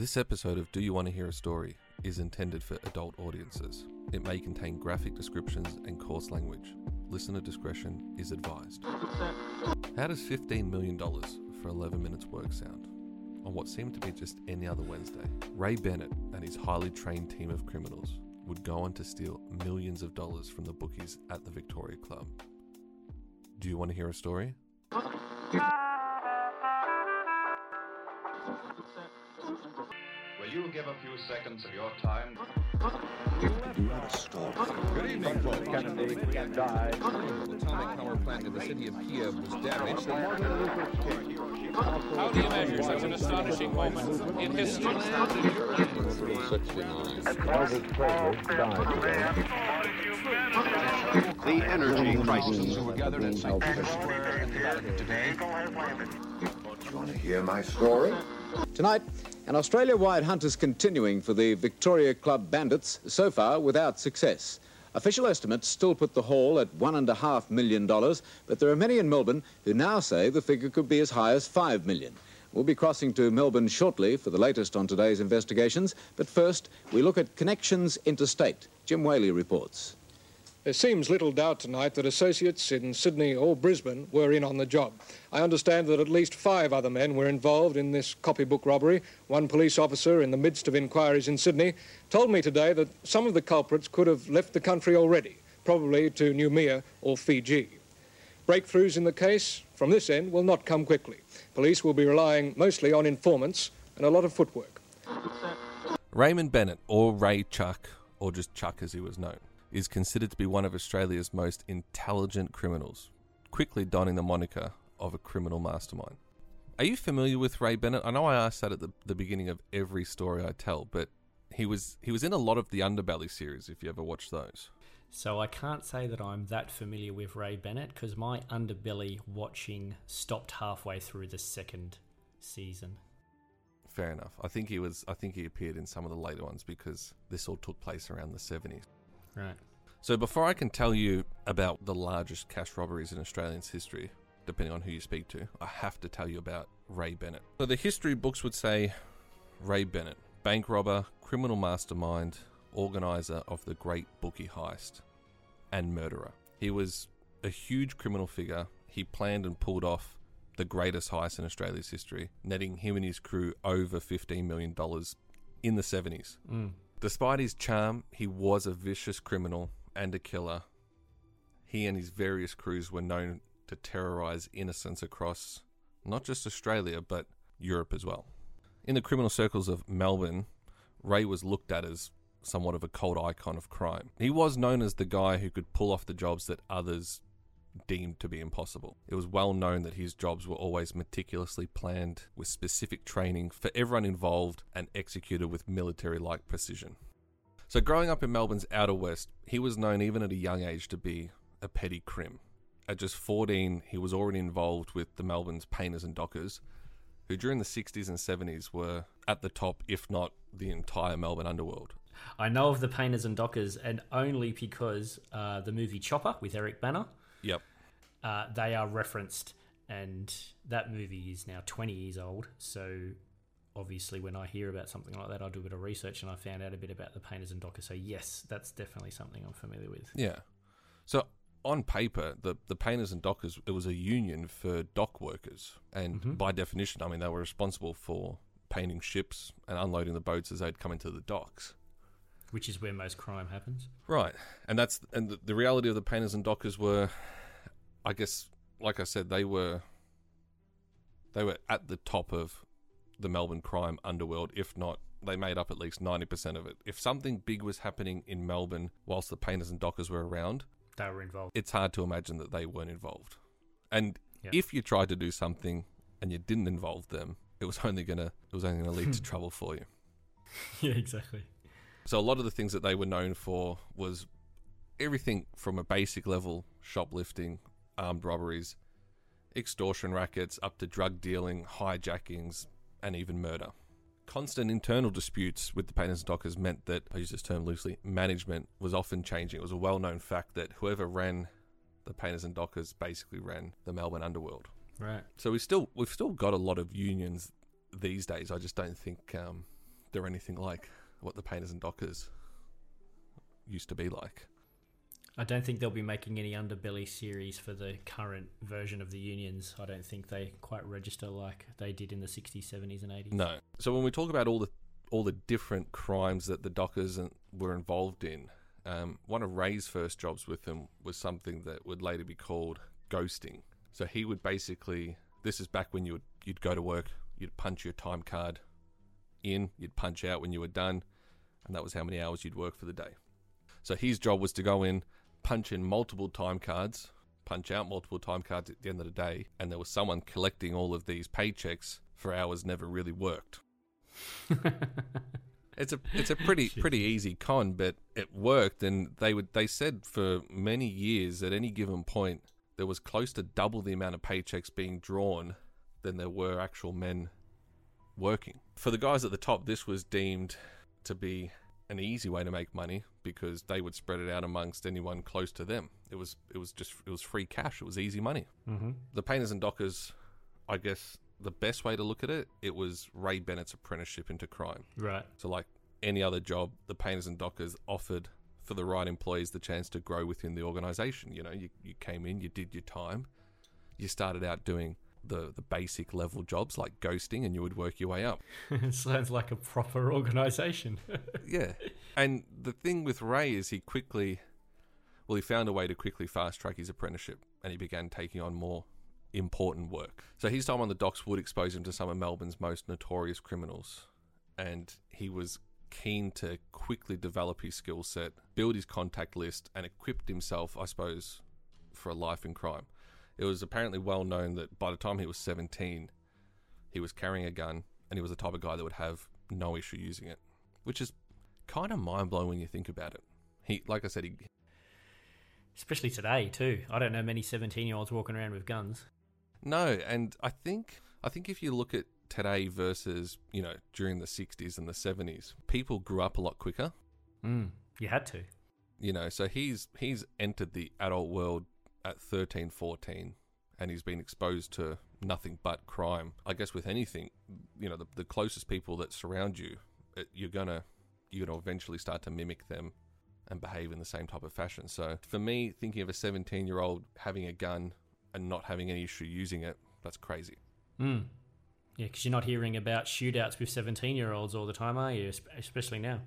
This episode of Do You Want to Hear a Story is intended for adult audiences. It may contain graphic descriptions and coarse language. Listener discretion is advised. How does $15 million for 11 minutes work sound? On what seemed to be just any other Wednesday, Ray Bennett and his highly trained team of criminals would go on to steal millions of dollars from the bookies at the Victoria Club. Do you want to hear a story? You give a few seconds of your time? Good evening, folks. Kennedy died. The atomic power plant in the city of Kiev was damaged. How do you measure such an astonishing moment in history? The energy crisis. So we're gathered at St. Petersburg today. You want to hear my story? Tonight, an Australia wide hunt is continuing for the Victoria Club bandits, so far without success. Official estimates still put the haul at $1.5 million, but there are many in Melbourne who now say the figure could be as high as 5 million. We'll be crossing to Melbourne shortly for the latest on today's investigations, but first, we look at connections interstate. Jim Whaley reports. There seems little doubt tonight that associates in Sydney or Brisbane were in on the job. I understand that at least five other men were involved in this copybook robbery. One police officer, in the midst of inquiries in Sydney, told me today that some of the culprits could have left the country already, probably to Noumea or Fiji. Breakthroughs in the case from this end will not come quickly. Police will be relying mostly on informants and a lot of footwork. Raymond Bennett, or Ray Chuck, or just Chuck as he was known, is considered to be one of Australia's most intelligent criminals, quickly donning the moniker of a criminal mastermind. Are you familiar with Ray Bennett? I know I asked that at the, the beginning of every story I tell, but he was he was in a lot of the Underbelly series. If you ever watched those, So I can't say that I'm that familiar with Ray Bennett because my underbelly watching stopped halfway through the second season. fair enough. I think he was. I think he appeared in some of the later ones because this all took place around the seventies. Right. So before I can tell you about the largest cash robberies in Australia's history, depending on who you speak to, I have to tell you about Ray Bennett. So the history books would say Ray Bennett, bank robber, criminal mastermind, organizer of the great bookie heist, and murderer. He was a huge criminal figure. He planned and pulled off the greatest heist in Australia's history, netting him and his crew over $15 million in the 70s. Despite his charm, he was a vicious criminal and a killer. He and his various crews were known to terrorize innocents across not just Australia, but Europe as well. In the criminal circles of Melbourne, Ray was looked at as somewhat of a cult icon of crime. He was known as the guy who could pull off the jobs that others deemed to be impossible. It was well known that his jobs were always meticulously planned with specific training for everyone involved and executed with military like precision. So, growing up in Melbourne's outer west, he was known even at a young age to be a petty crim. At just 14, he was already involved with the Melbourne's painters and dockers, who during the 60s and 70s were at the top, if not the entire Melbourne underworld. I know of the Painters and Dockers, and only because uh, the movie Chopper with Eric Bana, Yep. uh, they are referenced, and that movie is now 20 years old. So obviously, when I hear about something like that, I do a bit of research, and I found out a bit about the Painters and Dockers. So yes, that's definitely something I'm familiar with. Yeah. So on paper, the the painters and dockers it was a union for dock workers, and by definition, I mean they were responsible for painting ships and unloading the boats as they'd come into the docks. Which is where most crime happens. Right, and that's and the, the reality of the painters and dockers were, I guess, like I said, they were they were at the top of the Melbourne crime underworld, if not. They made up at least 90% of it. If something big was happening in Melbourne whilst the painters and dockers were around, They were involved. it's hard to imagine that they weren't involved. And Yeah. if you tried to do something and you didn't involve them, it was only gonna it was only gonna lead to trouble for you. yeah, exactly. So a lot of the things that they were known for was everything from a basic level shoplifting, armed robberies, extortion rackets, up to drug dealing, hijackings, and even murder. Constant internal disputes with the painters and dockers meant that, I use this term loosely, management was often changing. It was a well known fact that whoever ran the painters and dockers basically ran the Melbourne underworld. Right. So we still we've still got a lot of unions these days. I just don't think um, they're anything like what the painters and dockers used to be like. I don't think they'll be making any underbelly series for the current version of the unions. I don't think they quite register like they did in the 60s, 70s, and 80s. No. So when we talk about all the all the different crimes that the Dockers and- were involved in, um, one of Ray's first jobs with them was something that would later be called ghosting. So he would basically, this is back when you would you'd go to work, you'd punch your time card in, you'd punch out when you were done, and that was how many hours you'd work for the day. So his job was to go in, punch in multiple time cards, punch out multiple time cards at the end of the day, and there was someone collecting all of these paychecks for hours never really worked. It's a it's a pretty pretty easy con, but it worked, and they would they said for many years at any given point there was close to double the amount of paychecks being drawn than there were actual men working. For the guys at the top, this was deemed to be an easy way to make money because they would spread it out amongst anyone close to them. It was it was just it was free cash. It was easy money. Mm-hmm. The painters and dockers, I guess the best way to look at it, it was Ray Bennett's apprenticeship into crime. Right. So, like any other job, the painters and dockers offered for the right employees the chance to grow within the organization. You know, you, you came in, you did your time, you started out doing the, the basic level jobs like ghosting, and you would work your way up. Sounds like a proper organization. yeah. And the thing with Ray is he quickly, well, he found a way to quickly fast track his apprenticeship and he began taking on more important work. So his time on the docks would expose him to some of Melbourne's most notorious criminals. And he was keen to quickly develop his skill set, build his contact list, and equipped himself, I suppose, for a life in crime. It was apparently well known that by the time he was 17, he was carrying a gun and he was the type of guy that would have no issue using it, which is kind of mind blowing when you think about it. He, like I said, he, Especially today too. I don't know many seventeen-year-olds walking around with guns. No, and I think I think if you look at today versus you know during the '60s and the '70s, people grew up a lot quicker. Mm. You had to. You know, so he's he's entered the adult world at 13, 14, and he's been exposed to nothing but crime. I guess with anything, you know, the, the closest people that surround you, it, you're gonna you're gonna eventually start to mimic them and behave in the same type of fashion. So for me, thinking of a 17 year old having a gun and not having any issue using it, that's crazy. Mm. Yeah, because you're not hearing about shootouts with seventeen-year-olds all the time, are you? Especially now.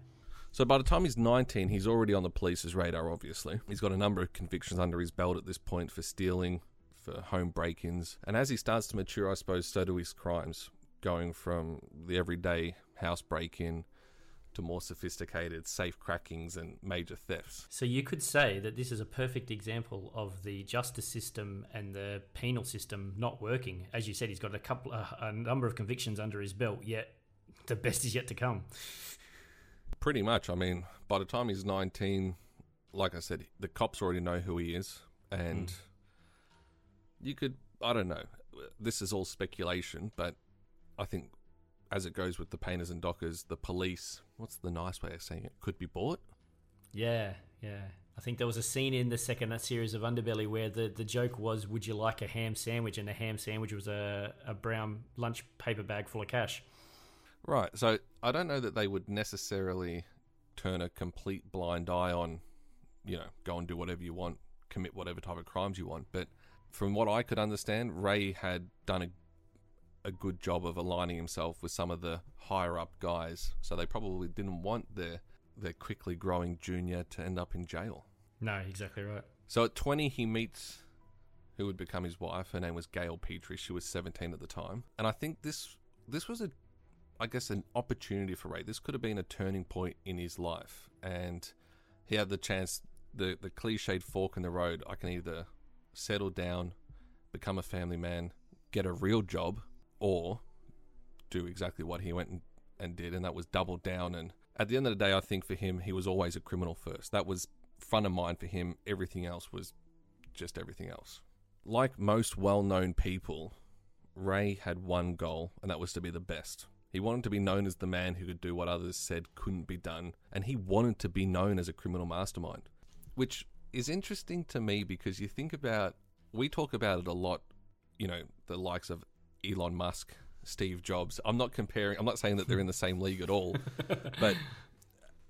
So by the time he's 19, he's already on the police's radar, obviously. He's got a number of convictions under his belt at this point for stealing, for home break ins. And as he starts to mature, I suppose, so do his crimes, going from the everyday house break in to more sophisticated safe crackings and major thefts. So you could say that this is a perfect example of the justice system and the penal system not working. As you said, he's got a couple, a, a number of convictions under his belt, yet the best is yet to come. Pretty much. I mean, by the time he's 19, like I said, the cops already know who he is. And Mm. you could, I don't know, this is all speculation, but I think as it goes with the painters and dockers, the police, what's the nice way of saying it, could be bought. Yeah, yeah. I think there was a scene in the second series of Underbelly where the, the joke was, "Would you like a ham sandwich?" and the ham sandwich was a, a brown lunch paper bag full of cash. Right. So I don't know that they would necessarily turn a complete blind eye on, you know, go and do whatever you want, commit whatever type of crimes you want. But from what I could understand, Ray had done a, a good job of aligning himself with some of the higher up guys. So they probably didn't want their their quickly growing junior to end up in jail. No, exactly right. So at 20, he meets who would become his wife. Her name was Gail Petrie. She was 17 at the time. And I think this this was a I guess an opportunity for Ray. This could have been a turning point in his life, and he had the chance, the the cliched fork in the road. I can either settle down, become a family man, get a real job, or do exactly what he went and, and did, and that was double down. And at the end of the day, I think for him, he was always a criminal first. That was front of mind for him. Everything else was just everything else. Like most well known people, Ray had one goal, and that was to be the best. He wanted to be known as the man who could do what others said couldn't be done, and he wanted to be known as a criminal mastermind, which is interesting to me because you think about, we talk about it a lot, you know, the likes of Elon Musk Steve Jobs. I'm not comparing. I'm not saying that they're in the same league at all, but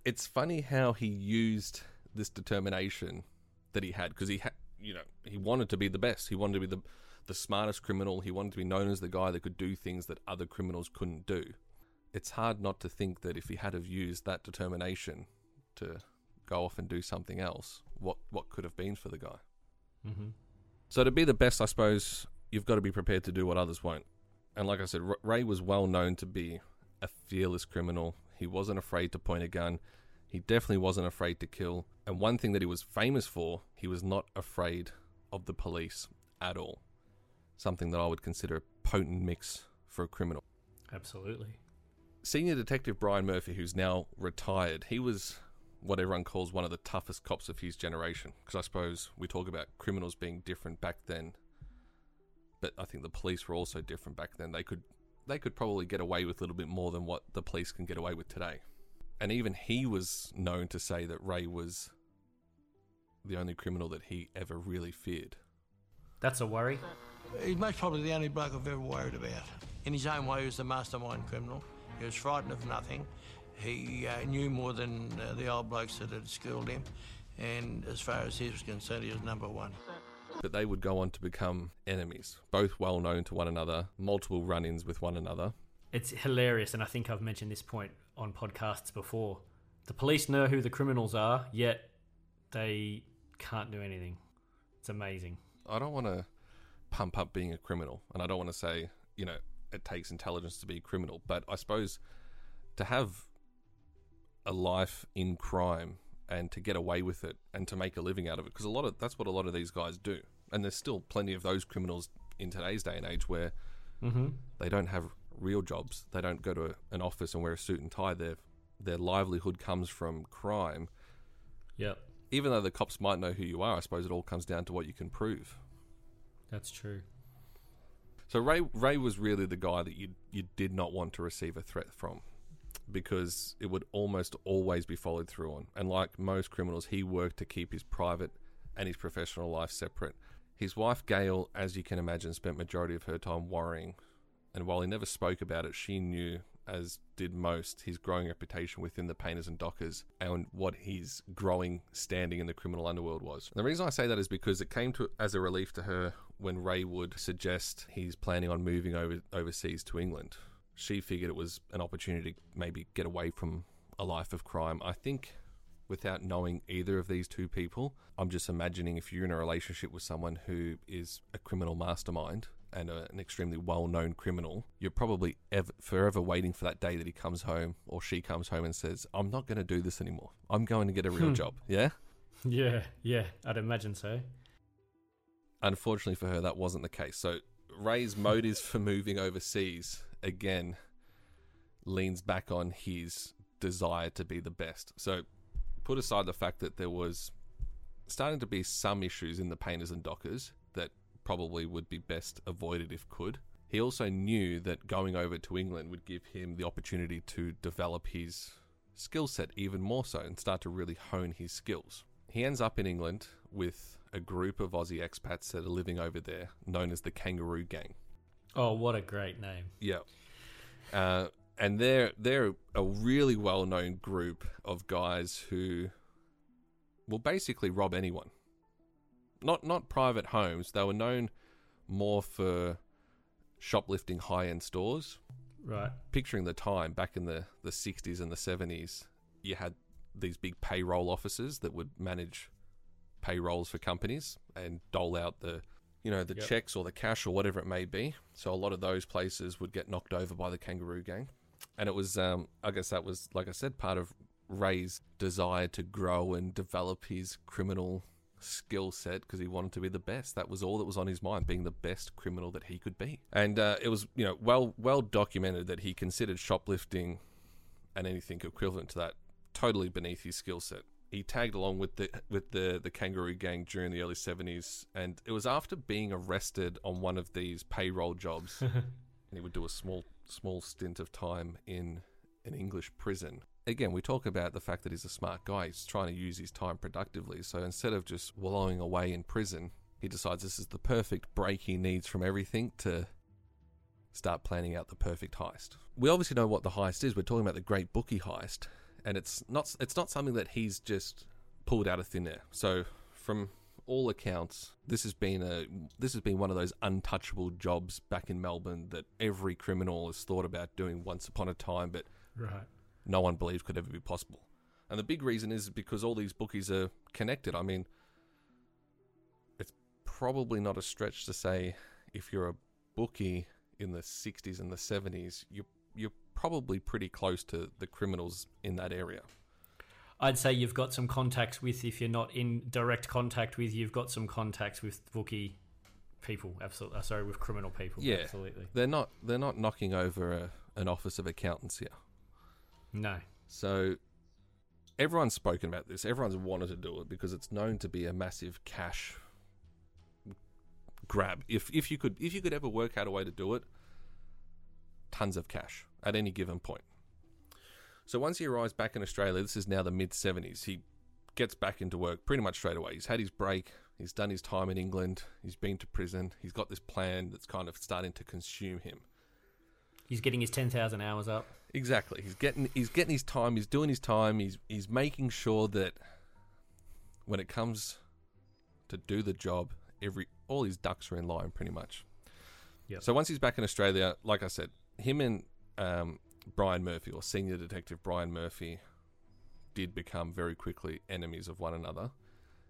it's funny how he used this determination that he had because he had, you know, he wanted to be the best. He wanted to be the the smartest criminal. He wanted to be known as the guy that could do things that other criminals couldn't do. It's hard not to think that if he had have used that determination to go off and do something else, what what could have been for the guy. Mm-hmm. So to be the best, I suppose you've got to be prepared to do what others won't. And like I said, Ray was well known to be a fearless criminal. He wasn't afraid to point a gun. He definitely wasn't afraid to kill. And one thing that he was famous for, he was not afraid of the police at all. Something that I would consider a potent mix for a criminal. Absolutely. Senior Detective Brian Murphy, who's now retired, he was what everyone calls one of the toughest cops of his generation. Because I suppose we talk about criminals being different back then, but I think the police were also different back then. They could they could probably get away with a little bit more than what the police can get away with today. And even he was known to say that Ray was the only criminal that he ever really feared. That's a worry. He's most probably the only bloke I've ever worried about. In his own way, he was the mastermind criminal. He was frightened of nothing. He uh, knew more than uh, the old blokes that had schooled him. And as far as he was concerned, he was number one. But they would go on to become enemies, both well known to one another, multiple run ins with one another. It's hilarious, and I think I've mentioned this point on podcasts before. The police know who the criminals are, yet they can't do anything. It's amazing. I don't want to pump up being a criminal, and I don't want to say, you know, it takes intelligence to be a criminal, but I suppose to have a life in crime and to get away with it and to make a living out of it, because a lot of that's what a lot of these guys do, and there's still plenty of those criminals in today's day and age where Mm-hmm. they don't have real jobs. They don't go to an office and wear a suit and tie. Their their livelihood comes from crime. Yep, Even though the cops might know who you are, I suppose it all comes down to what you can prove. That's true. So Ray Ray was really the guy that you you did not want to receive a threat from because it would almost always be followed through on. And like most criminals, he worked to keep his private and his professional life separate. His wife Gail, as you can imagine, spent majority of her time worrying. And while he never spoke about it, she knew, as did most, his growing reputation within the painters and dockers and what his growing standing in the criminal underworld was. And the reason I say that is because it came to as a relief to her when Ray would suggest he's planning on moving over overseas to England. She figured it was an opportunity to maybe get away from a life of crime. I think without knowing either of these two people, I'm just imagining if you're in a relationship with someone who is a criminal mastermind and a, an extremely well-known criminal, you're probably ever, forever waiting for that day that he comes home or she comes home and says, "I'm not going to do this anymore. I'm going to get a real hmm. job." Yeah. Yeah, yeah, I'd imagine so. Unfortunately for her, that wasn't the case. So Ray's motives for moving overseas again leans back on his desire to be the best. So put aside the fact that there was starting to be some issues in the painters and dockers that probably would be best avoided if could. He also knew that going over to England would give him the opportunity to develop his skill set even more so and start to really hone his skills. He ends up in England with a group of Aussie expats that are living over there, known as the Kangaroo Gang. Oh, what a great name. Yeah. Uh, and they're they're a really well known group of guys who will basically rob anyone. Not not private homes. They were known more for shoplifting high end stores. Right. Picturing the time back in the, the sixties and the seventies, you had these big payroll offices that would manage payrolls for companies and dole out the you know the Yep. checks or the cash or whatever it may be. So a lot of those places would get knocked over by the kangaroo gang, and it was um, I guess that was like I said part of Ray's desire to grow and develop his criminal skill set because he wanted to be the best. That was all that was on his mind, being the best criminal that he could be. And uh, it was you know well well documented that he considered shoplifting and anything equivalent to that totally beneath his skill set. He tagged along with the with the the kangaroo gang during the early seventies, and it was after being arrested on one of these payroll jobs, and he would do a small small stint of time in an English prison. Again, we talk about the fact that he's a smart guy. He's trying to use his time productively. So instead of just wallowing away in prison, he decides this is the perfect break he needs from everything to start planning out the perfect heist. We obviously know what the heist is. We're talking about the Great Bookie heist, and it's not it's not something that he's just pulled out of thin air. So from all accounts, this has been a this has been one of those untouchable jobs back in Melbourne that every criminal has thought about doing once upon a time, but Right. no one believes could ever be possible. And the big reason is because all these bookies are connected. I mean, it's probably not a stretch to say if you're a bookie in the 60s and the 70s, you you're probably pretty close to the criminals in that area. I'd say you've got some contacts with, if you're not in direct contact with, you've got some contacts with bookie people. Absolutely. Uh, sorry, with criminal people. Yeah, Absolutely. They're not they're not knocking over a, an office of accountants here. No. So everyone's spoken about this. Everyone's wanted to do it because it's known to be a massive cash grab. If if you could if you could ever work out a way to do it, tons of cash at any given point. So once he arrives back in Australia, this is now the mid 70s. He gets back into work pretty much straight away. He's had his break. He's done his time in England. He's been to prison. He's got this plan that's kind of starting to consume him. He's getting his 10,000 hours up. Exactly. He's getting he's getting his time. He's doing his time. He's he's making sure that when it comes to do the job, every all his ducks are in line, pretty much. Yep. So once he's back in Australia, like I said, him and um, Brian Murphy or senior detective Brian Murphy did become very quickly enemies of one another,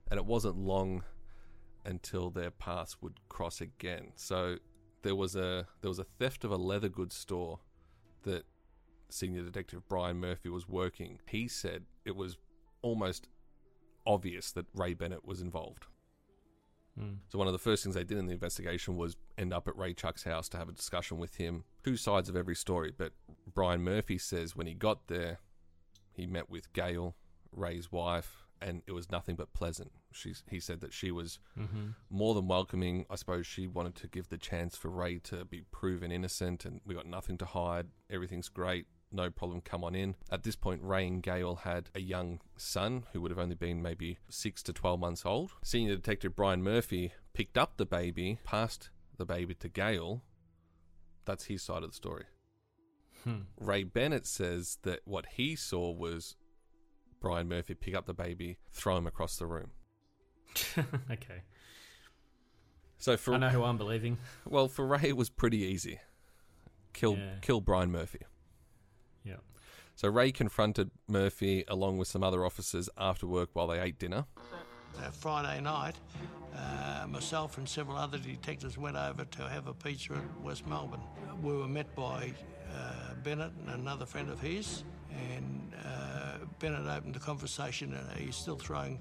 and it wasn't long until their paths would cross again. So there was a there was a theft of a leather goods store that senior detective Brian Murphy was working. He said it was almost obvious that Ray Bennett was involved. Hmm. So one of the first things they did in the investigation was end up at Ray Chuck's house to have a discussion with him. Two sides of every story, but Brian Murphy says when he got there, he met with Gail, Ray's wife, and it was nothing but pleasant. She's, he said that she was Mhm. more than welcoming. I suppose she wanted to give the chance for Ray to be proven innocent, and we got nothing to hide. Everything's great. No problem. Come on in. At this point, Ray and Gail had a young son who would have only been maybe six to 12 months old. Senior Detective Brian Murphy picked up the baby, passed the baby to Gail. That's his side of the story. Hmm. Ray Bennett says that what he saw was Brian Murphy pick up the baby, throw him across the room. okay. So for I know who I'm believing. well, for Ray it was pretty easy. Kill Yeah. kill Brian Murphy. Yeah. So Ray confronted Murphy along with some other officers after work while they ate dinner. Uh, Friday night, uh, myself and several other detectives went over to have a pizza at West Melbourne. We were met by uh, Bennett and another friend of his, and uh, Bennett opened the conversation and he's still throwing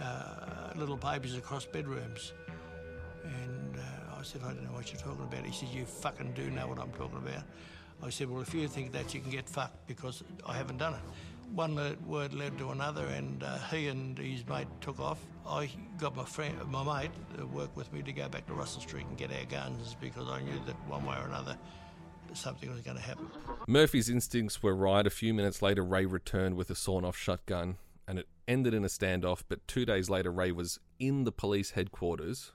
uh, little babies across bedrooms. And uh, I said, I don't know what you're talking about. He said, You fucking do know what I'm talking about. I said, Well, if you think that, you can get fucked because I haven't done it. One word led to another, and uh, he and his mate took off. I got my friend, my mate, that worked with me to go back to Russell Street and get our guns because I knew that one way or another something was going to happen. Murphy's instincts were right. A few minutes later, Ray returned with a sawn-off shotgun, and it ended in a standoff. But two days later, Ray was in the police headquarters,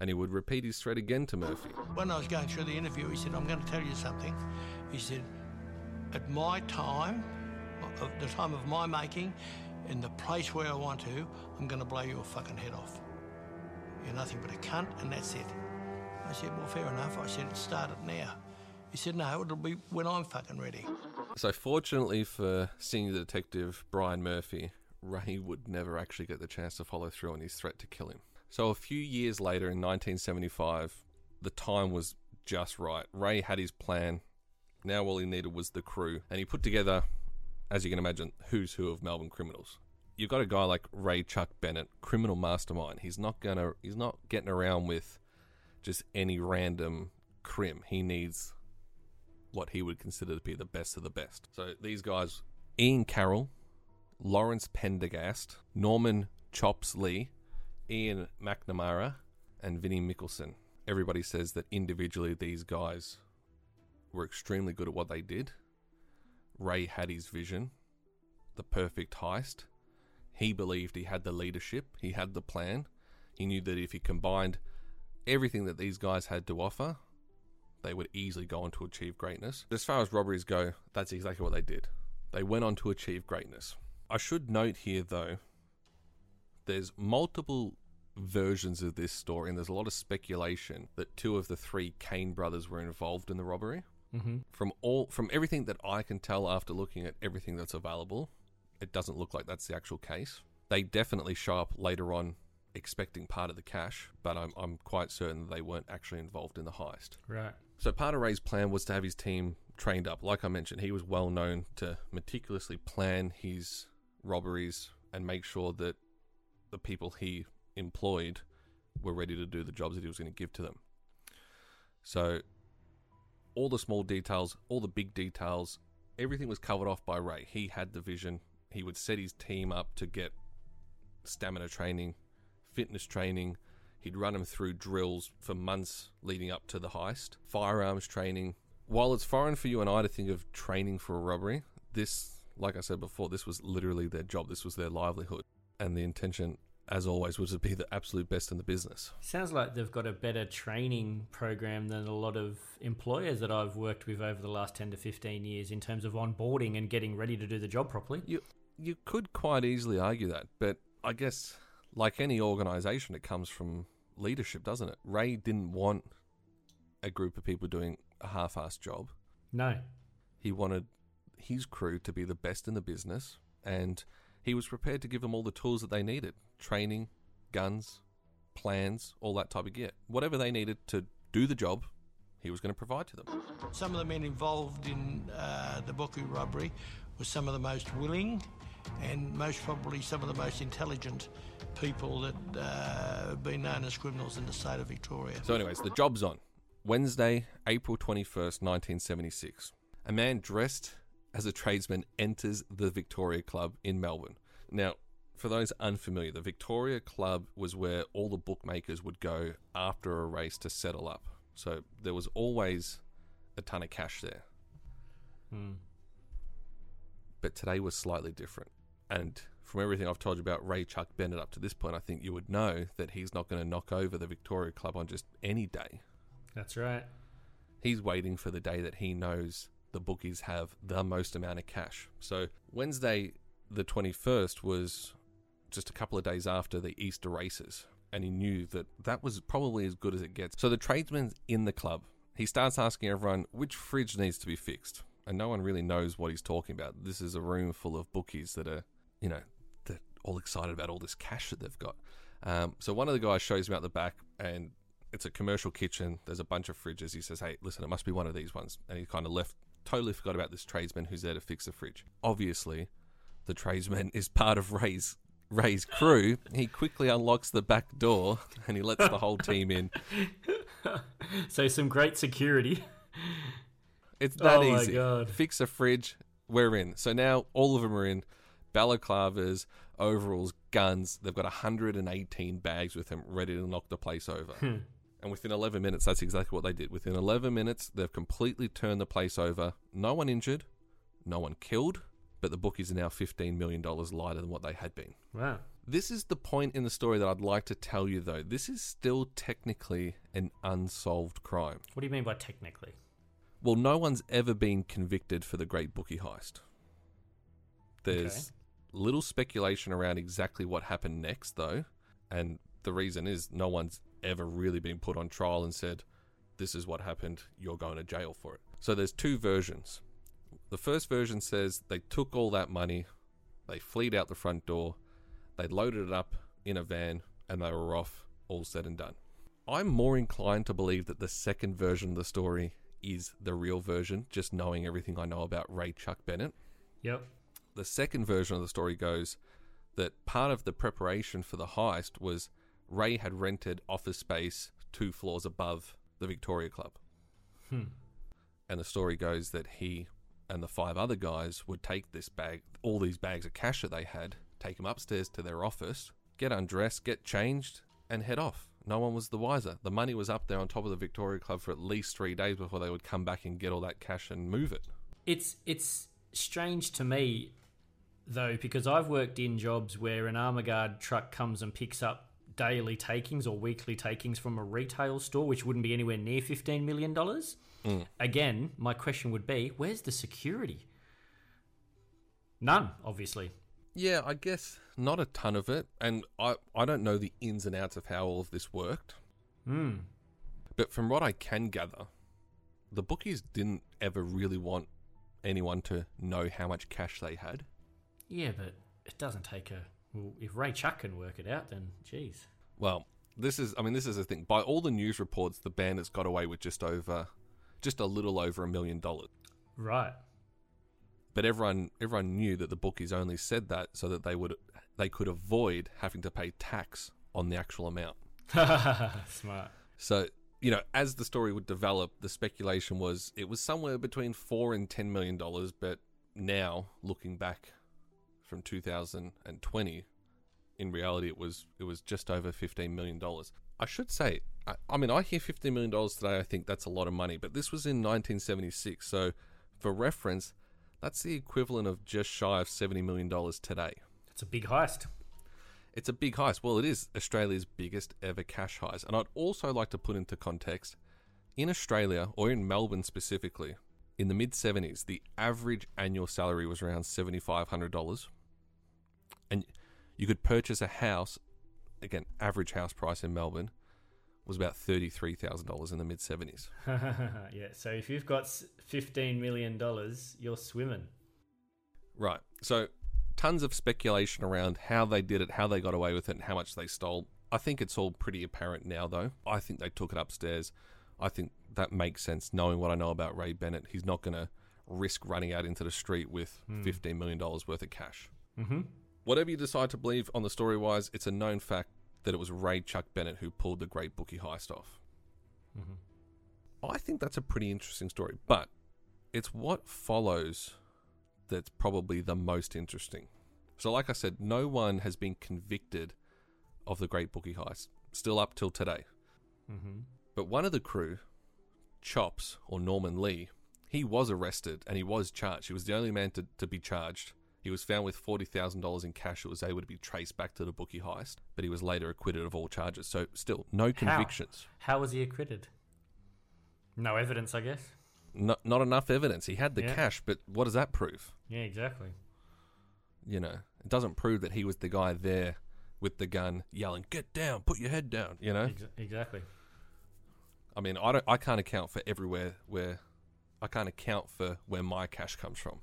and he would repeat his threat again to Murphy. When I was going through the interview, he said, I'm going to tell you something. He said, at my time, of the time of my making, in the place where I want to, I'm going to blow your fucking head off. You're nothing but a cunt, and that's it. I said, well, fair enough. I said, start it now. He said, no, it'll be when I'm fucking ready. So, fortunately for senior detective Brian Murphy, Ray would never actually get the chance to follow through on his threat to kill him. So, a few years later in 1975, the time was just right. Ray had his plan. Now, all he needed was the crew, and he put together, as you can imagine, who's who of Melbourne criminals. You've got a guy like Ray Chuck Bennett, criminal mastermind. He's not gonna, he's not getting around with just any random crim. He needs what he would consider to be the best of the best. So these guys Ian Carroll, Lawrence Prendergast, Norman Chops Lee, Ian McNamara, and Vinnie Mikkelsen. Everybody says that individually these guys were extremely good at what they did. Ray had his vision, the perfect heist. He believed he had the leadership, he had the plan. He knew that if he combined everything that these guys had to offer, they would easily go on to achieve greatness. As far as robberies go, that's exactly what they did. They went on to achieve greatness. I should note here, though, there's multiple versions of this story, and there's a lot of speculation that two of the three Kane brothers were involved in the robbery. Mm-hmm. From all, from everything that I can tell after looking at everything that's available, it doesn't look like that's the actual case. They definitely show up later on expecting part of the cash, but I'm, I'm quite certain that they weren't actually involved in the heist. Right. So part of Ray's plan was to have his team trained up. Like I mentioned, he was well known to meticulously plan his robberies and make sure that the people he employed were ready to do the jobs that he was going to give to them. So all the small details, all the big details, everything was covered off by Ray. He had the vision. He would set his team up to get stamina training, fitness training. He'd run them through drills for months leading up to the heist, firearms training. While it's foreign for you and I to think of training for a robbery, this, like I said before, this was literally their job. This was their livelihood. And the intention, as always, was to be the absolute best in the business. Sounds like they've got a better training program than a lot of employers that I've worked with over the last 10 to 15 years in terms of onboarding and getting ready to do the job properly. You you could quite easily argue that, but I guess like any organization it comes from leadership, doesn't it? Ray didn't want a group of people doing a half-assed job. No. He wanted his crew to be the best in the business and he was prepared to give them all the tools that they needed training, guns, plans, all that type of gear. Whatever they needed to do the job, he was going to provide to them. Some of the men involved in uh, the bookie robbery were some of the most willing and most probably some of the most intelligent people that uh, have been known as criminals in the state of Victoria. So, anyways, the job's on. Wednesday, April 21st, 1976. A man dressed as a tradesman enters the Victoria Club in Melbourne. Now, for those unfamiliar, the Victoria Club was where all the bookmakers would go after a race to settle up. So there was always a ton of cash there. Hmm. But today was slightly different. And from everything I've told you about Ray Chuck Bennett up to this point, I think you would know that he's not going to knock over the Victoria Club on just any day. That's right. He's waiting for the day that he knows the bookies have the most amount of cash. So Wednesday, the 21st, was just a couple of days after the Easter races. And he knew that that was probably as good as it gets. So the tradesman's in the club. He starts asking everyone which fridge needs to be fixed. And no one really knows what he's talking about. This is a room full of bookies that are, you know, they're all excited about all this cash that they've got. Um, so one of the guys shows him out the back, and it's a commercial kitchen. There's a bunch of fridges. He says, "Hey, listen, it must be one of these ones." And he kind of left, totally forgot about this tradesman who's there to fix the fridge. Obviously, the tradesman is part of Ray's Ray's crew. He quickly unlocks the back door and he lets the whole team in. so some great security. It's that Oh my easy. God. Fix a fridge, we're in. So now all of them are in. Balaclavas, overalls, guns. They've got 118 bags with them, ready to knock the place over. Hmm. And within 11 minutes, that's exactly what they did. Within 11 minutes, they've completely turned the place over. No one injured, no one killed, but the bookies are now $15 million lighter than what they had been. Wow. This is the point in the story that I'd like to tell you, though. This is still technically an unsolved crime. What do you mean by technically? Well, no one's ever been convicted for the Great Bookie heist. There's little speculation around exactly what happened next, though, and the reason is no one's ever really been put on trial and said, This is what happened, you're going to jail for it. So there's two versions. The first version says they took all that money, they fleed out the front door, they loaded it up in a van, and they were off, all said and done. I'm more inclined to believe that the second version of the story is the real version, just knowing everything I know about Ray Chuck Bennett. Yep. The second version of the story goes that part of the preparation for the heist was Ray had rented office space two floors above the Victoria Club. Hmm. And the story goes that he and the five other guys would take this bag, all these bags of cash that they had, take them upstairs to their office, get undressed, get changed, and head off. No one was the wiser. The money was up there on top of the Victoria Club for at least three days before they would come back and get all that cash and move it. It's it's strange to me though because I've worked in jobs where an armor guard truck comes and picks up daily takings or weekly takings from a retail store, which wouldn't be anywhere near $15 million. Mm. Again, my question would be where's the security? None, obviously. Yeah, I guess not a ton of it, and I I don't know the ins and outs of how all of this worked. Hmm. But from what I can gather, the bookies didn't ever really want anyone to know how much cash they had. Yeah, but it doesn't take a. Well, if Ray Chuck can work it out, then geez. Well, this is I mean this is the thing. By all the news reports, the bandits got away with just over just a little over a million dollars. Right. But everyone everyone knew that the bookies only said that so that they would they could avoid having to pay tax on the actual amount. Smart. So, you know, as the story would develop, the speculation was it was somewhere between 4 and 10 million dollars, but now looking back from 2020, in reality it was it was just over 15 million dollars. I should say, I, I mean, I hear 15 million dollars today, I think that's a lot of money, but this was in 1976, so for reference, that's the equivalent of just shy of 70 million dollars today. It's a big heist. It's a big heist. Well, it is Australia's biggest ever cash heist. And I'd also like to put into context in Australia, or in Melbourne specifically, in the mid 70s, the average annual salary was around $7,500. And you could purchase a house, again, average house price in Melbourne was about $33,000 in the mid 70s. yeah, so if you've got $15 million, you're swimming. Right. So, tons of speculation around how they did it, how they got away with it, and how much they stole. I think it's all pretty apparent now, though. I think they took it upstairs. I think that makes sense, knowing what I know about Ray Bennett. He's not going to risk running out into the street with Hmm. $15 million worth of cash. Mm-hmm. Whatever you decide to believe on the story wise, it's a known fact that it was Ray Chuck Bennett who pulled the great bookie heist off. Mm-hmm. I think that's a pretty interesting story, but it's what follows that's probably the most interesting. So, like I said, no one has been convicted of the Great Bookie Heist, still up till today. Mm-hmm. But one of the crew, Chops, or Norman Lee, he was arrested and he was charged. He was the only man to, to be charged. He was found with $40,000 in cash that was able to be traced back to the bookie heist, but he was later acquitted of all charges. So, still, no convictions. How, How was he acquitted? No evidence, I guess. Not, not enough evidence. He had the Yeah. cash, but what does that prove? Yeah, exactly. You know, it doesn't prove that he was the guy there with the gun yelling, "Get down, put your head down." You know, Ex- exactly. I mean, I don't, I can't account for everywhere where, I can't account for where my cash comes from.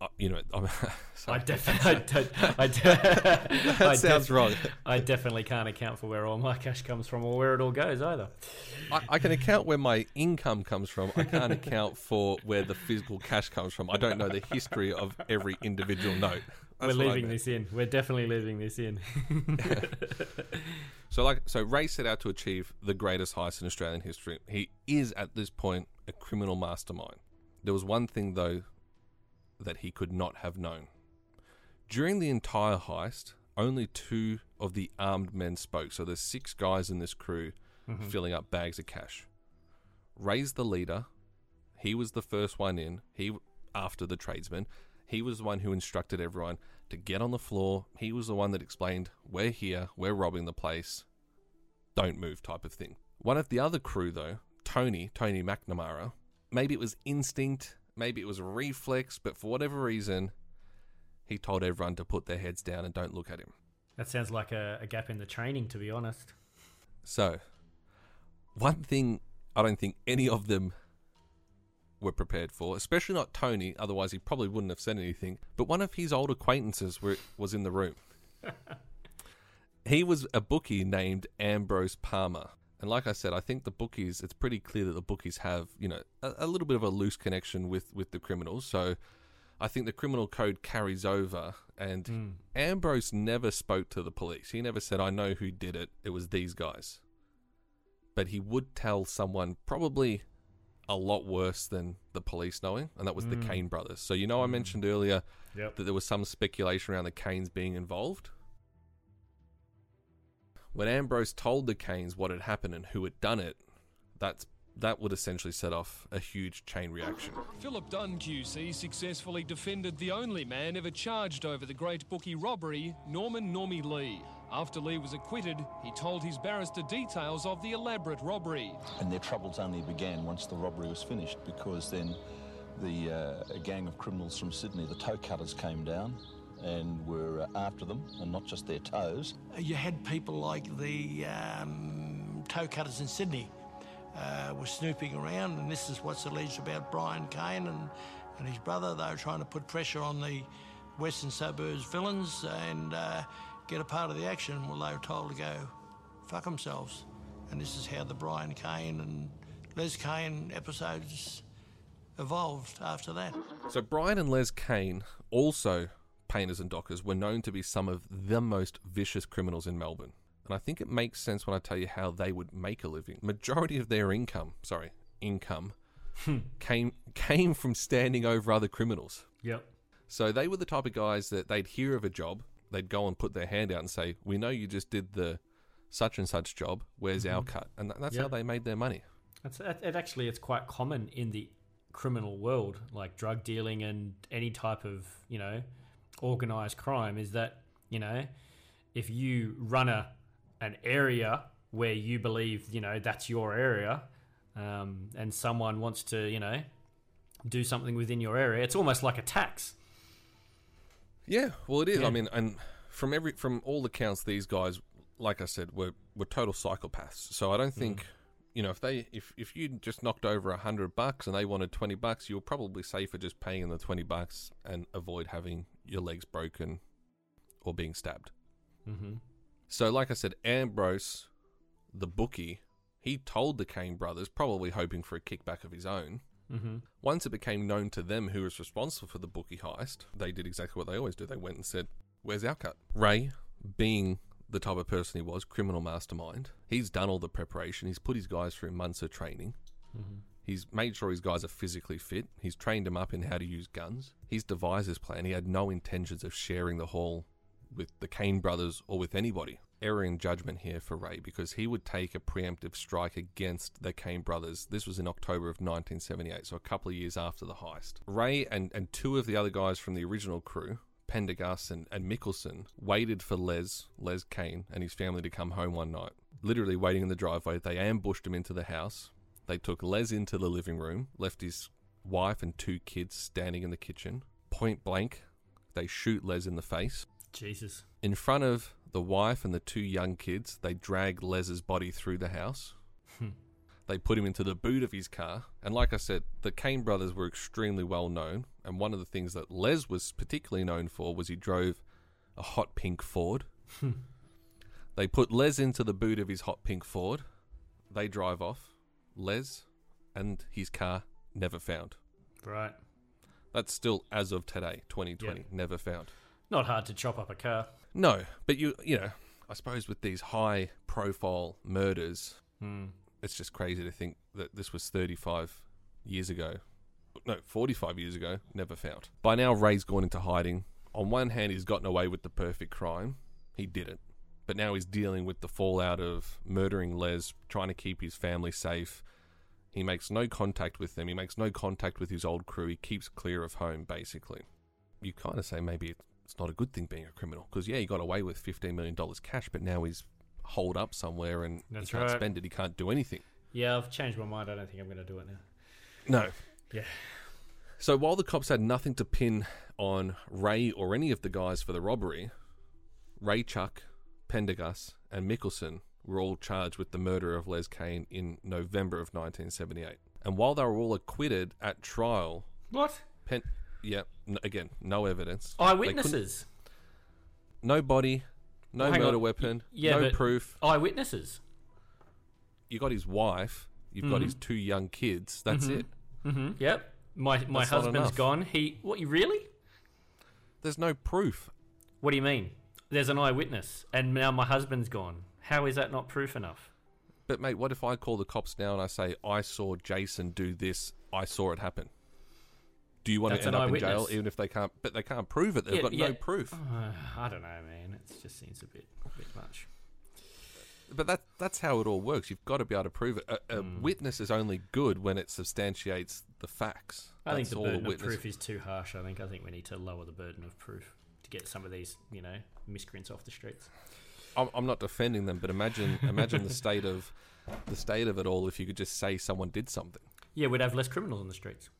Uh, you know, I'm, I sorry. definitely, I, don't- I, de- That sounds wrong. I definitely can't account for where all my cash comes from or where it all goes either. I, I can account where my income comes from. I can't account for where the physical cash comes from. I don't know the history of every individual note. That's We're I leaving this in. We're definitely leaving this in. So, like, so Ray set out to achieve the greatest heist in Australian history. He is at this point a criminal mastermind. There was one thing though that he could not have known. During the entire heist, only two of the armed men spoke. So there's six guys in this crew Mhm. filling up bags of cash. Ray's the leader. He was the first one in. He after the tradesman. He was the one who instructed everyone to get on the floor. He was the one that explained, "We're here. We're robbing the place. Don't move," type of thing. One of the other crew, though, Tony, Tony McNamara, maybe it was instinct, maybe it was a reflex, but for whatever reason, he told everyone to put their heads down and don't look at him. That sounds like a, a gap in the training, to be honest. So, one thing I don't think any of them were prepared for, especially not Tony, otherwise he probably wouldn't have said anything, but one of his old acquaintances were, was in the room. he was a bookie named Ambrose Palmer. And like I said, I think the bookies, it's pretty clear that the bookies have, you know, a, a little bit of a loose connection with, with the criminals. So I think the criminal code carries over. And Mm. Ambrose never spoke to the police. He never said, I know who did it. It was these guys. But he would tell someone probably a lot worse than the police knowing, and that was the Mm. Kane brothers. So, you know, I mentioned earlier Yep. that there was some speculation around the Kanes being involved. When Ambrose told the Kanes what had happened and who had done it, that's that would essentially set off a huge chain reaction. Philip Dunn QC successfully defended the only man ever charged over the great bookie robbery, Norman Normie Lee. After Lee was acquitted, he told his barrister details of the elaborate robbery. And their troubles only began once the robbery was finished because then the uh, a gang of criminals from Sydney, the toe cutters, came down and were uh, after them, and not just their toes. You had people like the um, toe cutters in Sydney uh, were snooping around, and this is what's alleged about Brian Kane and, and his brother. They were trying to put pressure on the western suburbs villains and uh, get a part of the action. Well, they were told to go fuck themselves. And this is how the Brian Kane and Les Kane episodes evolved after that. So Brian and Les Kane, also painters and dockers, were known to be some of the most vicious criminals in Melbourne. And I think it makes sense when I tell you how they would make a living. Majority of their income, sorry, income, came came from standing over other criminals. Yep. So they were the type of guys that they'd hear of a job, they'd go and put their hand out and say, "We know you just did the such and such job. Where's our Mhm. cut?" And that, that's how they made their money. That's it, it actually it's quite common in the criminal world, like drug dealing and any type of you know organized crime. Is that you know if you run a an area where you believe you know that's your area, um, and someone wants to you know do something within your area, it's almost like a tax. Yeah, well, it is. Yeah. I mean, and from every from all accounts, these guys, like I said, were were total psychopaths. So I don't think, you know, if they if if you just knocked over a hundred bucks and they wanted twenty bucks, you're probably safer just paying the twenty bucks and avoid having your legs broken or being stabbed. Mm-hmm. So, like I said, Ambrose, the bookie, he told the Kane brothers, probably hoping for a kickback of his own. Mm-hmm. Once it became known to them who was responsible for the bookie heist, they did exactly what they always do. They went and said, Where's our cut? Ray, being the type of person he was, criminal mastermind, he's done all the preparation. He's put his guys through months of training. Mhm. He's made sure his guys are physically fit. He's trained them up in how to use guns. He's devised his plan. He had no intentions of sharing the haul with the Kane brothers or with anybody. Error in judgment here for Ray because he would take a preemptive strike against the Kane brothers. This was in October of 1978, so a couple of years after the heist. Ray and, and two of the other guys from the original crew, Prendergast and, and Mikkelsen, waited for Les, Les Kane, and his family to come home one night. Literally waiting in the driveway, they ambushed him into the house. They took Les into the living room, left his wife and two kids standing in the kitchen. Point blank, they shoot Les in the face. Jesus. In front of the wife and the two young kids, they drag Les's body through the house. They put him into the boot of his car. And like I said, the Kane brothers were extremely well known. And one of the things that Les was particularly known for was he drove a hot pink Ford. they put Les into the boot of his hot pink Ford. They drive off. Les and his car never found. Right. That's still as of today, 2020, Yep. never found. Not hard to chop up a car. No, but you you know, I suppose with these high profile murders, Hmm. It's just crazy to think that this was 35 years ago. No, 45 years ago, never found. By now Ray's gone into hiding. On one hand, he's gotten away with the perfect crime. He did it. But now he's dealing with the fallout of murdering Les, trying to keep his family safe. He makes no contact with them. He makes no contact with his old crew. He keeps clear of home, basically. You kind of say maybe it's not a good thing being a criminal because yeah, he got away with fifteen million dollars cash, but now he's holed up somewhere and That's he can't right. spend it. He can't do anything. Yeah, I've changed my mind. I don't think I'm going to do it now. No. Yeah. So while the cops had nothing to pin on Ray or any of the guys for the robbery, Ray Chuck, Prendergast, and Mikkelsen were all charged with the murder of Les Kane in November of 1978. And while they were all acquitted at trial, What? Pen, yeah, n- again, no evidence. Eyewitnesses. No body, no Well, murder on. weapon, Yeah, no proof. Eyewitnesses. You got his wife, you've got Mhm. his two young kids. That's Mhm. it. Mm-hmm. Yep. My my That's husband's gone. He what? You really? There's no proof. What do you mean? There's an eyewitness, and now my husband's gone. How is that not proof enough? But mate, what if I call the cops now and I say I saw Jason do this? I saw it happen. Do you want That's to end up in jail even if they can't? But they can't prove it. They've Yeah, got yeah. no proof. Uh, I don't know, man. It just seems a bit a bit much. But that that's how it all works. You've got to be able to prove it. A, a Hmm. witness is only good when it substantiates the facts. I think the burden of proof is too harsh. I think I think we need to lower the burden of proof to get some of these, you know, miscreants off the streets. I'm, I'm not defending them, but imagine imagine the state of the state of it all if you could just say someone did something. Yeah, we'd have less criminals on the streets.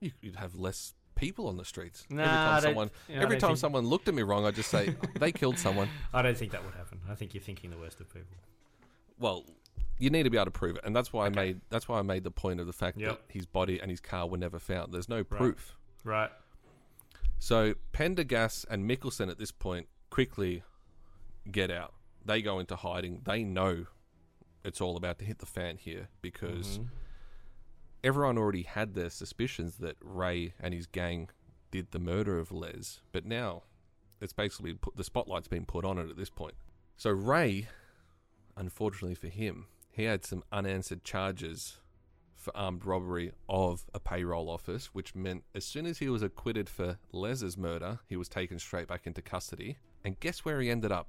You- You'd have less people on the streets. Nah, every time someone yeah, I every time think- someone looked at me wrong, I'd just say they killed someone. I don't think that would happen. I think you're thinking the worst of people. Well, you need to be able to prove it, and that's why I made that's why I made the point of the fact Yep. that his body and his car were never found. There's no proof. Right. So Prendergast and Mikkelsen at this point quickly get out. They go into hiding. They know it's all about to hit the fan here because Mhm. Everyone already had their suspicions that Ray and his gang did the murder of Les, but now it's basically put the spotlight's been put on it at this point. So Ray, unfortunately for him, he had some unanswered charges for armed robbery of a payroll office, which meant as soon as he was acquitted for Les's murder, he was taken straight back into custody. And guess where he ended up?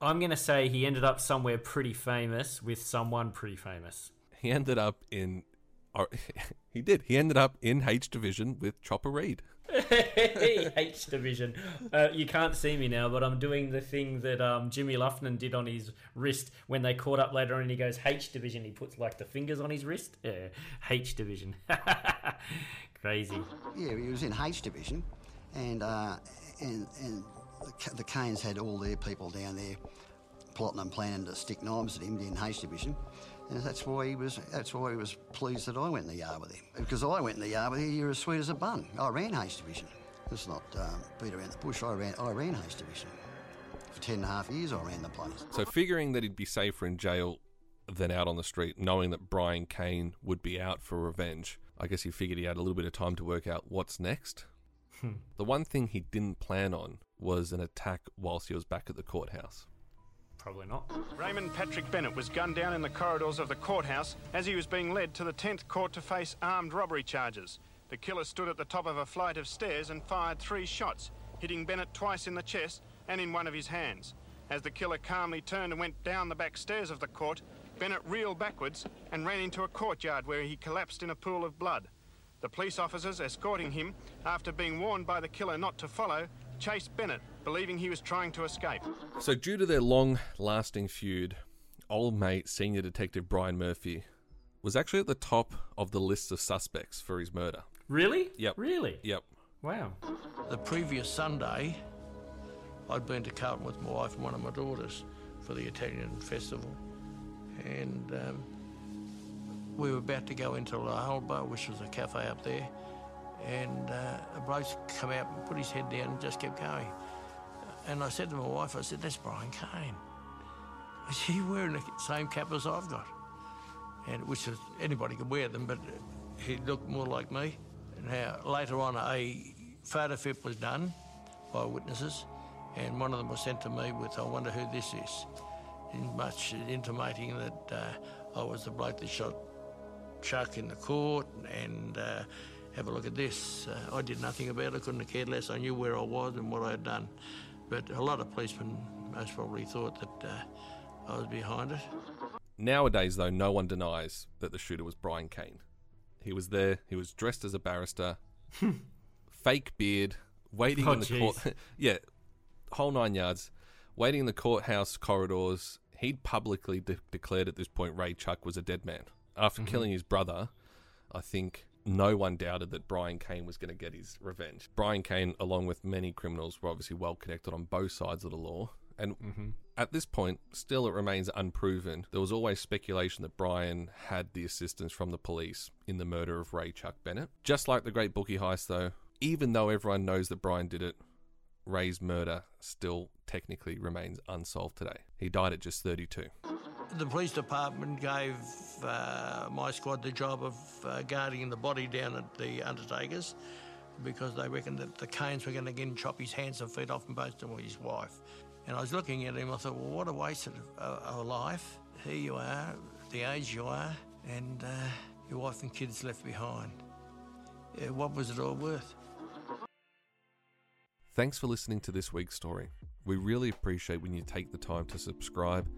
I'm going to say he ended up somewhere pretty famous with someone pretty famous. He ended up in. Or, he did. He ended up in H Division with Chopper Read. H division. Uh, you can't see me now, but I'm doing the thing that um, Jimmy Luffman did on his wrist when they caught up later on. And he goes H division. He puts like the fingers on his wrist. Yeah, H division. Crazy. Yeah, he was in H division, and uh, and and the, the Kanes had all their people down there plotting and planning to stick knives at him in H division, and that's why he was that's why he was pleased that I went in the yard with him because I went in the yard with him. You're as sweet as a bun. I ran H division. It's not um, beat around the bush. I ran I ran H division for ten and a half years. I ran the place. So, figuring that he'd be safer in jail than out on the street, knowing that Brian Kane would be out for revenge, I guess he figured he had a little bit of time to work out what's next. Hmm. the one thing he didn't plan on was an attack whilst he was back at the courthouse. Probably not. Raymond Patrick Bennett was gunned down in the corridors of the courthouse as he was being led to the 10th court to face armed robbery charges. The killer stood at the top of a flight of stairs and fired three shots, hitting Bennett twice in the chest and in one of his hands. As the killer calmly turned and went down the back stairs of the court, Bennett reeled backwards and ran into a courtyard where he collapsed in a pool of blood. The police officers escorting him, after being warned by the killer not to follow, chased Bennett, believing he was trying to escape. So, due to their long lasting feud, old mate senior detective Brian Murphy was actually at the top of the list of suspects for his murder. Really? Yep. Really? Yep. Wow. The previous Sunday, I'd been to Carlton with my wife and one of my daughters for the Italian festival, and um, we were about to go into La Holba, which was a cafe up there, and uh, a bloke come out and put his head down and just kept going. And I said to my wife, I said, "That's Brian Kane." Is he wearing the same cap as I've got? And which is anybody could wear them, but he looked more like me. Now later on, a photo fit was done by witnesses, and one of them was sent to me with, "I wonder who this is," in much intimating that uh, I was the bloke that shot Chuck in the court, and uh, have a look at this. Uh, I did nothing about it. I couldn't have cared less. I knew where I was and what I had done. But a lot of policemen most probably thought that uh, I was behind it. Nowadays, though, no one denies that the shooter was Brian Kane. He was there, he was dressed as a barrister, fake beard, waiting Oh, in the court. yeah, whole nine yards, waiting in the courthouse corridors. He'd publicly de- declared at this point Ray Chuck was a dead man. After Mhm. killing his brother, I think no one doubted that Brian Kane was going to get his revenge. Brian Kane, along with many criminals, were obviously well connected on both sides of the law. And Mhm. at this point, still it remains unproven. There was always speculation that Brian had the assistance from the police in the murder of Ray Chuck Bennett. Just like the Great Bookie heist, though, even though everyone knows that Brian did it, Ray's murder still technically remains unsolved today. He died at just 32. The police department gave uh, my squad the job of uh, guarding the body down at the Undertakers because they reckoned that the Kanes were going to again chop his hands and feet off and both him with his wife. And I was looking at him, I thought, well, what a waste of a, a life. Here you are, the age you are, and uh, your wife and kids left behind. Yeah, what was it all worth? Thanks for listening to this week's story. We really appreciate when you take the time to subscribe,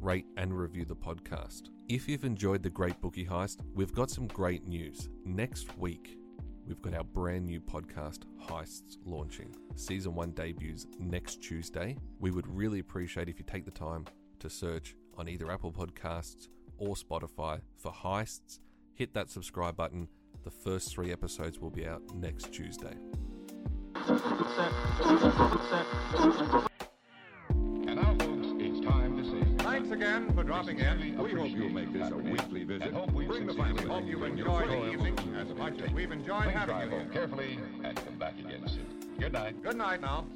rate, and review the podcast. If you've enjoyed the Great Bookie Heist, we've got some great news. Next week, we've got our brand new podcast, Heists, launching. Season 1 debuts next Tuesday. We would really appreciate if you take the time to search on either Apple Podcasts or Spotify for Heists. Hit that subscribe button. The first three episodes will be out next Tuesday. Again for dropping in. We hope you'll make this a weekly visit. Hope we bring the family. Hope you enjoy the evening as much as we've enjoyed Please having drive you home here. carefully and come back again soon. Good night. Good night now.